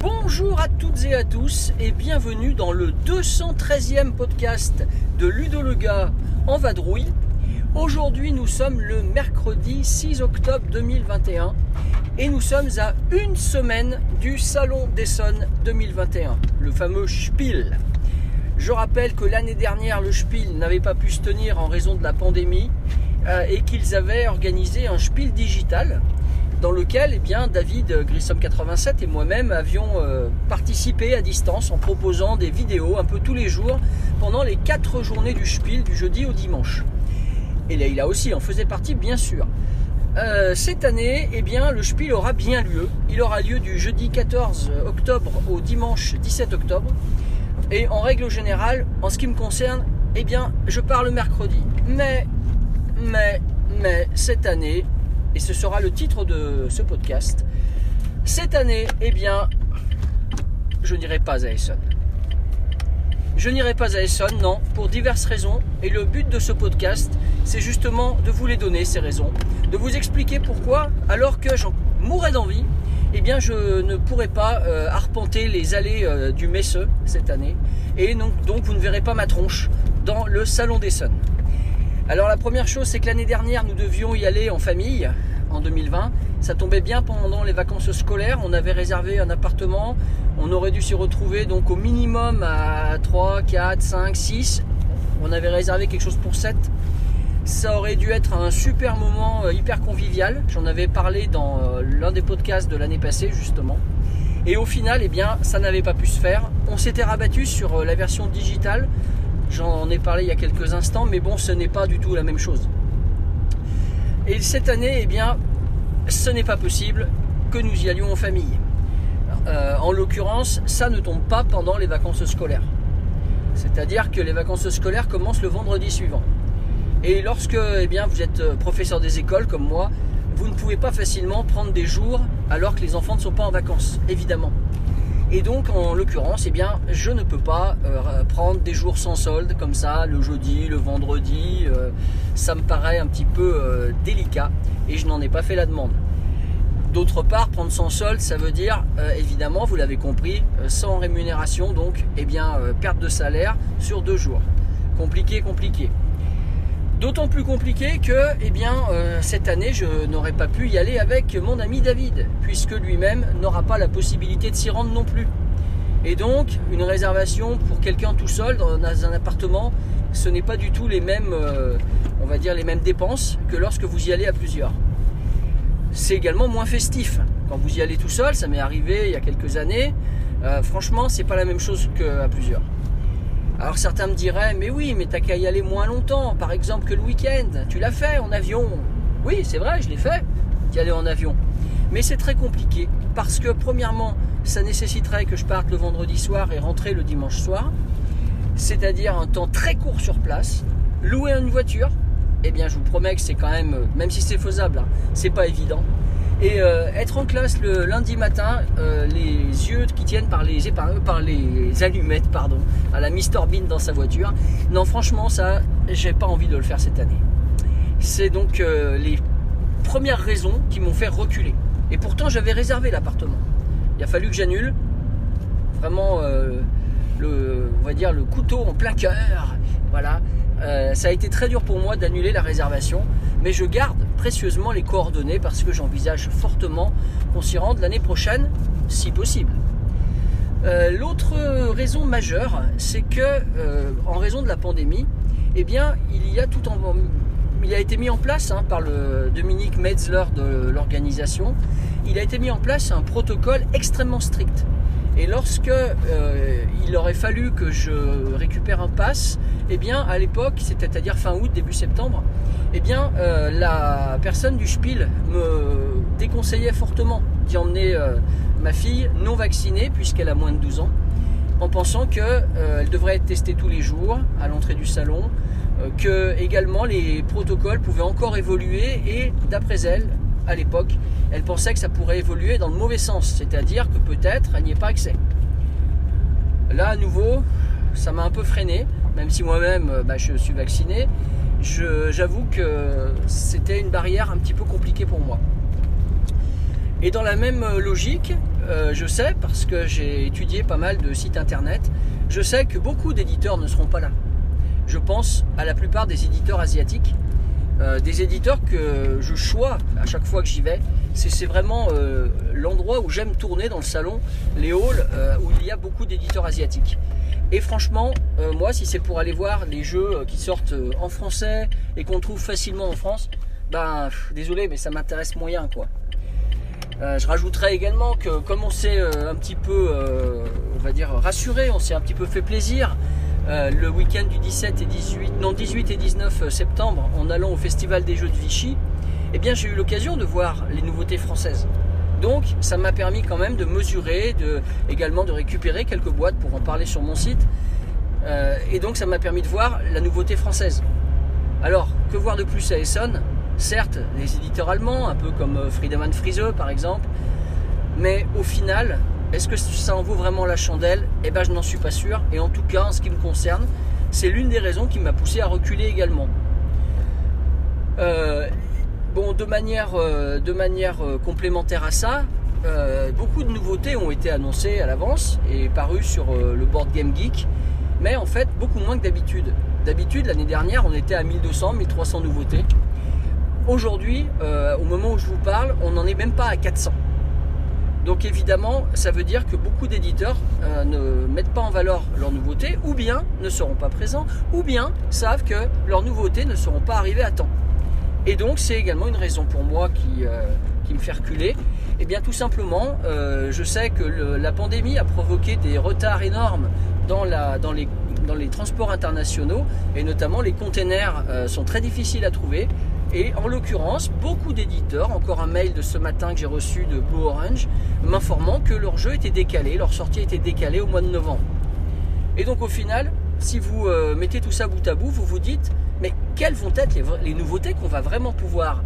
Bonjour à toutes et à tous et bienvenue dans le 213e podcast de Ludo le gars en vadrouille. Aujourd'hui nous sommes le mercredi 6 octobre 2021 et nous sommes à une semaine du Salon d'Essonne 2021, le fameux Spiel. Je rappelle que l'année dernière le Spiel n'avait pas pu se tenir en raison de la pandémie euh, et qu'ils avaient organisé un Spiel digital dans lequel eh David Grissom 87 et moi-même avions euh, participé à distance en proposant des vidéos un peu tous les jours pendant les quatre journées du Spiel du jeudi au dimanche. Et Leïla aussi en faisait partie bien sûr. Euh, cette année, eh bien, le Spiel aura bien lieu. Il aura lieu du jeudi 14 octobre au dimanche 17 octobre. Et en règle générale, en ce qui me concerne, eh bien, je pars le mercredi. Mais, mais, mais, cette année, et ce sera le titre de ce podcast, cette année, eh bien, je n'irai pas à Essonne. Je n'irai pas à Essonne, non, pour diverses raisons. Et le but de ce podcast, c'est justement de vous les donner, ces raisons. De vous expliquer pourquoi, alors que j'en mourrais d'envie, eh bien, je ne pourrai pas euh, arpenter les allées euh, du Messeux cette année. Et donc, donc, vous ne verrez pas ma tronche dans le Salon d'Essonne. Alors, la première chose, c'est que l'année dernière, nous devions y aller en famille, en 2020. Ça tombait bien pendant les vacances scolaires. On avait réservé un appartement. On aurait dû s'y retrouver donc au minimum à 3, 4, 5, 6. On avait réservé quelque chose pour 7. Ça aurait dû être un super moment euh, hyper convivial. J'en avais parlé dans euh, l'un des podcasts de l'année passée justement. Et au final, eh bien, ça n'avait pas pu se faire. On s'était rabattu sur euh, la version digitale. J'en ai parlé il y a quelques instants, mais bon, ce n'est pas du tout la même chose. Et cette année, eh bien, ce n'est pas possible que nous y allions en famille. Euh, en l'occurrence, ça ne tombe pas pendant les vacances scolaires. C'est-à-dire que les vacances scolaires commencent le vendredi suivant. Et lorsque eh bien, vous êtes professeur des écoles comme moi, vous ne pouvez pas facilement prendre des jours alors que les enfants ne sont pas en vacances, évidemment. Et donc, en l'occurrence, eh je ne peux pas euh, prendre des jours sans solde comme ça, le jeudi, le vendredi. Euh, ça me paraît un petit peu euh, délicat et je n'en ai pas fait la demande. D'autre part, prendre sans solde, ça veut dire, évidemment, vous l'avez compris, sans rémunération, donc, eh bien, perte de salaire sur deux jours. Compliqué, compliqué. D'autant plus compliqué que, eh euh, cette année, je n'aurais pas pu y aller avec mon ami David, puisque lui-même n'aura pas la possibilité de s'y rendre non plus. Et donc, une réservation pour quelqu'un tout seul dans un appartement, ce n'est pas du tout les mêmes, euh, on va dire, les mêmes dépenses que lorsque vous y allez à plusieurs. C'est également moins festif. Quand vous y allez tout seul, ça m'est arrivé il y a quelques années. Euh, franchement, c'est pas la même chose qu'à plusieurs. Alors certains me diraient, mais oui, mais t'as qu'à y aller moins longtemps, par exemple que le week-end. Tu l'as fait en avion. Oui, c'est vrai, je l'ai fait, d'y aller en avion. Mais c'est très compliqué, parce que premièrement, ça nécessiterait que je parte le vendredi soir et rentrer le dimanche soir. C'est-à-dire un temps très court sur place. Louer une voiture, eh bien je vous promets que c'est quand même, même si c'est faisable, hein, c'est pas évident. Et euh, être en classe le lundi matin, euh, les yeux qui tiennent par les, par les allumettes, à la Mister Bean dans sa voiture. Non, franchement, ça, j'ai pas envie de le faire cette année. C'est donc euh, les premières raisons qui m'ont fait reculer. Et pourtant, j'avais réservé l'appartement. Il a fallu que j'annule. Vraiment, le, va dire le couteau en plein cœur. Voilà. Ça a été très dur pour moi d'annuler la réservation, mais je garde précieusement les coordonnées parce que j'envisage fortement qu'on s'y rende l'année prochaine, si possible. Euh, l'autre raison majeure, c'est que euh, en raison de la pandémie, eh bien, il y a tout en, il a été mis en place hein, par le Dominique Metzler de l'organisation. Il a été mis en place un protocole extrêmement strict. Et lorsque euh, il aurait fallu que je récupère un pass, eh bien à l'époque, c'est-à-dire fin août, début septembre, eh euh, la personne du Spiel me déconseillait fortement d'y emmener euh, ma fille non vaccinée puisqu'elle a moins de 12 ans, en pensant qu'elle devrait être testée tous les jours à l'entrée du salon, que également les protocoles pouvaient encore évoluer et d'après elle, à l'époque, elle pensait que ça pourrait évoluer dans le mauvais sens, c'est-à-dire que peut-être elle n'y ait pas accès. Là à nouveau, ça m'a un peu freiné, même si moi-même euh, bah, je suis vacciné, j'avoue que c'était une barrière un petit peu compliquée pour moi. Et dans la même logique, euh, je sais, parce que j'ai étudié pas mal de sites internet, je sais que beaucoup d'éditeurs ne seront pas là. Je pense à la plupart des éditeurs asiatiques, euh, des éditeurs que je choisis à chaque fois que j'y vais. C'est vraiment euh, l'endroit où j'aime tourner dans le salon, les halls où il y a beaucoup d'éditeurs asiatiques. Et franchement, moi, si c'est pour aller voir les jeux qui sortent en français et qu'on trouve facilement en France, ben désolé, mais ça m'intéresse moyen quoi. Euh, je rajouterais également que comme on s'est euh, un petit peu, euh, on va dire, rassuré, on s'est un petit peu fait plaisir le week-end du 17 et 18, non 18 et 19 septembre en allant au Festival des Jeux de Vichy, eh bien j'ai eu l'occasion de voir les nouveautés françaises. Donc ça m'a permis quand même de mesurer, de, également de récupérer quelques boîtes pour en parler sur mon site. et donc ça m'a permis de voir la nouveauté française. Alors, que voir de plus à Essonne? Certes, les éditeurs allemands, un peu comme euh, Friedemann Friese par exemple, mais au final, est-ce que ça en vaut vraiment la chandelle? Eh bien, je n'en suis pas sûr. Et en tout cas, en ce qui me concerne, c'est l'une des raisons qui m'a poussé à reculer également. Euh, bon, de manière, euh, de manière complémentaire à ça, beaucoup de nouveautés ont été annoncées à l'avance et parues sur le board Game Geek, mais en fait beaucoup moins que d'habitude. D'habitude, l'année dernière, on était à 1200, 1300 nouveautés. Aujourd'hui, euh, au moment où je vous parle, on n'en est même pas à 400. Donc évidemment, ça veut dire que beaucoup d'éditeurs euh, ne mettent pas en valeur leurs nouveautés, ou bien ne seront pas présents, ou bien savent que leurs nouveautés ne seront pas arrivées à temps. Et donc c'est également une raison pour moi qui, euh, me fait reculer. Et eh bien tout simplement, je sais que la pandémie a provoqué des retards énormes dans les transports internationaux, et notamment les containers sont très difficiles à trouver. Et en l'occurrence, beaucoup d'éditeurs, encore un mail de ce matin que j'ai reçu de Blue Orange, m'informant que leur jeu était décalé, leur sortie était décalée au mois de novembre. Et donc au final, si vous euh, mettez tout ça bout à bout, vous vous dites, mais quelles vont être les, nouveautés qu'on va vraiment pouvoir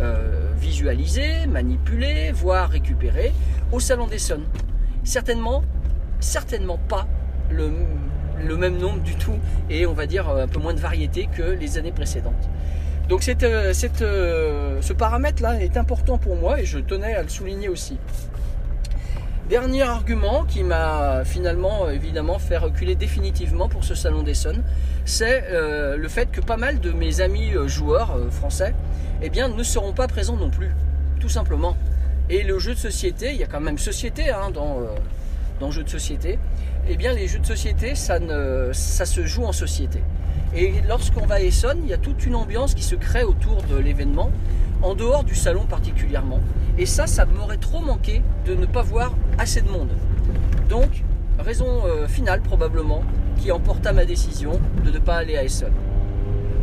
euh, visualiser, manipuler, voire récupérer au Salon des Sons Certainement, certainement pas le, le même nombre du tout et on va dire un peu moins de variété que les années précédentes. Donc euh, euh, ce paramètre-là est important pour moi et je tenais à le souligner aussi. Dernier argument qui m'a finalement évidemment fait reculer définitivement pour ce salon d'Essonne, c'est euh, le fait que pas mal de mes amis joueurs français eh bien, ne seront pas présents non plus, tout simplement. Et le jeu de société, il y a quand même société hein, dans, dans le jeu de société, eh bien les jeux de société, ça, se joue en société. Et lorsqu'on va à Essonne, il y a toute une ambiance qui se crée autour de l'événement, en dehors du salon particulièrement. Et ça, ça m'aurait trop manqué de ne pas voir assez de monde. Donc, raison euh, finale probablement qui emporta ma décision de ne pas aller à Essonne.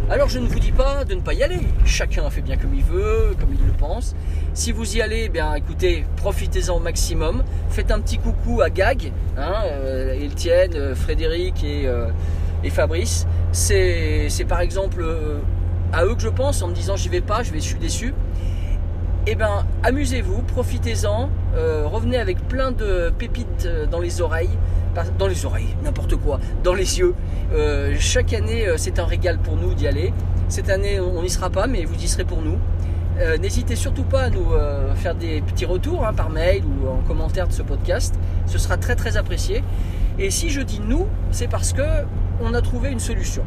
Alors je ne vous dis pas de ne pas y aller, chacun fait bien comme il veut, comme il le pense. Si vous y allez, eh bien écoutez, profitez-en au maximum. Faites un petit coucou à Gag, hein, euh, Eltienne, euh, Frédéric et, et Fabrice c'est par exemple euh, à eux que je pense en me disant j'y vais pas, je, suis déçu. Eh ben, amusez-vous, profitez-en, euh, revenez avec plein de pépites euh, dans les oreilles, dans les oreilles, n'importe quoi, dans les yeux. chaque année, c'est un régal pour nous d'y aller. Cette année, on n'y sera pas, mais vous y serez pour nous. N'hésitez surtout pas à nous faire des petits retours hein, par mail ou en commentaire de ce podcast. Ce sera très très apprécié. Et si je dis nous, c'est parce que on a trouvé une solution.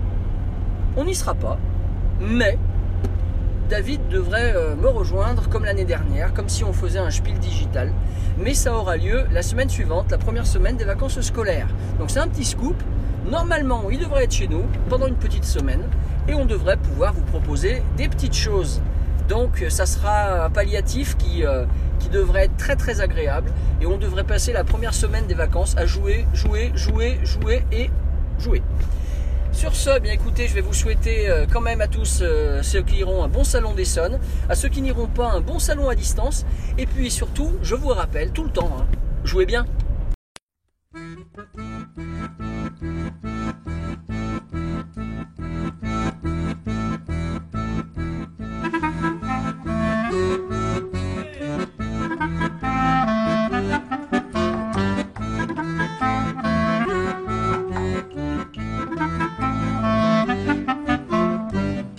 On n'y sera pas, mais David devrait euh, me rejoindre comme l'année dernière, comme si on faisait un spiel digital. Mais ça aura lieu la semaine suivante, la première semaine des vacances scolaires. Donc c'est un petit scoop. Normalement, il devrait être chez nous pendant une petite semaine et on devrait pouvoir vous proposer des petites choses. Donc ça sera un palliatif qui, euh, qui devrait être très très agréable et on devrait passer la première semaine des vacances à jouer, jouer, jouer, jouer et jouer. Sur ce, bien écoutez, je vais vous souhaiter euh, quand même à tous euh, ceux qui iront un bon salon d'Essonne, à ceux qui n'iront pas un bon salon à distance, et puis surtout, je vous rappelle tout le temps, hein, jouez bien.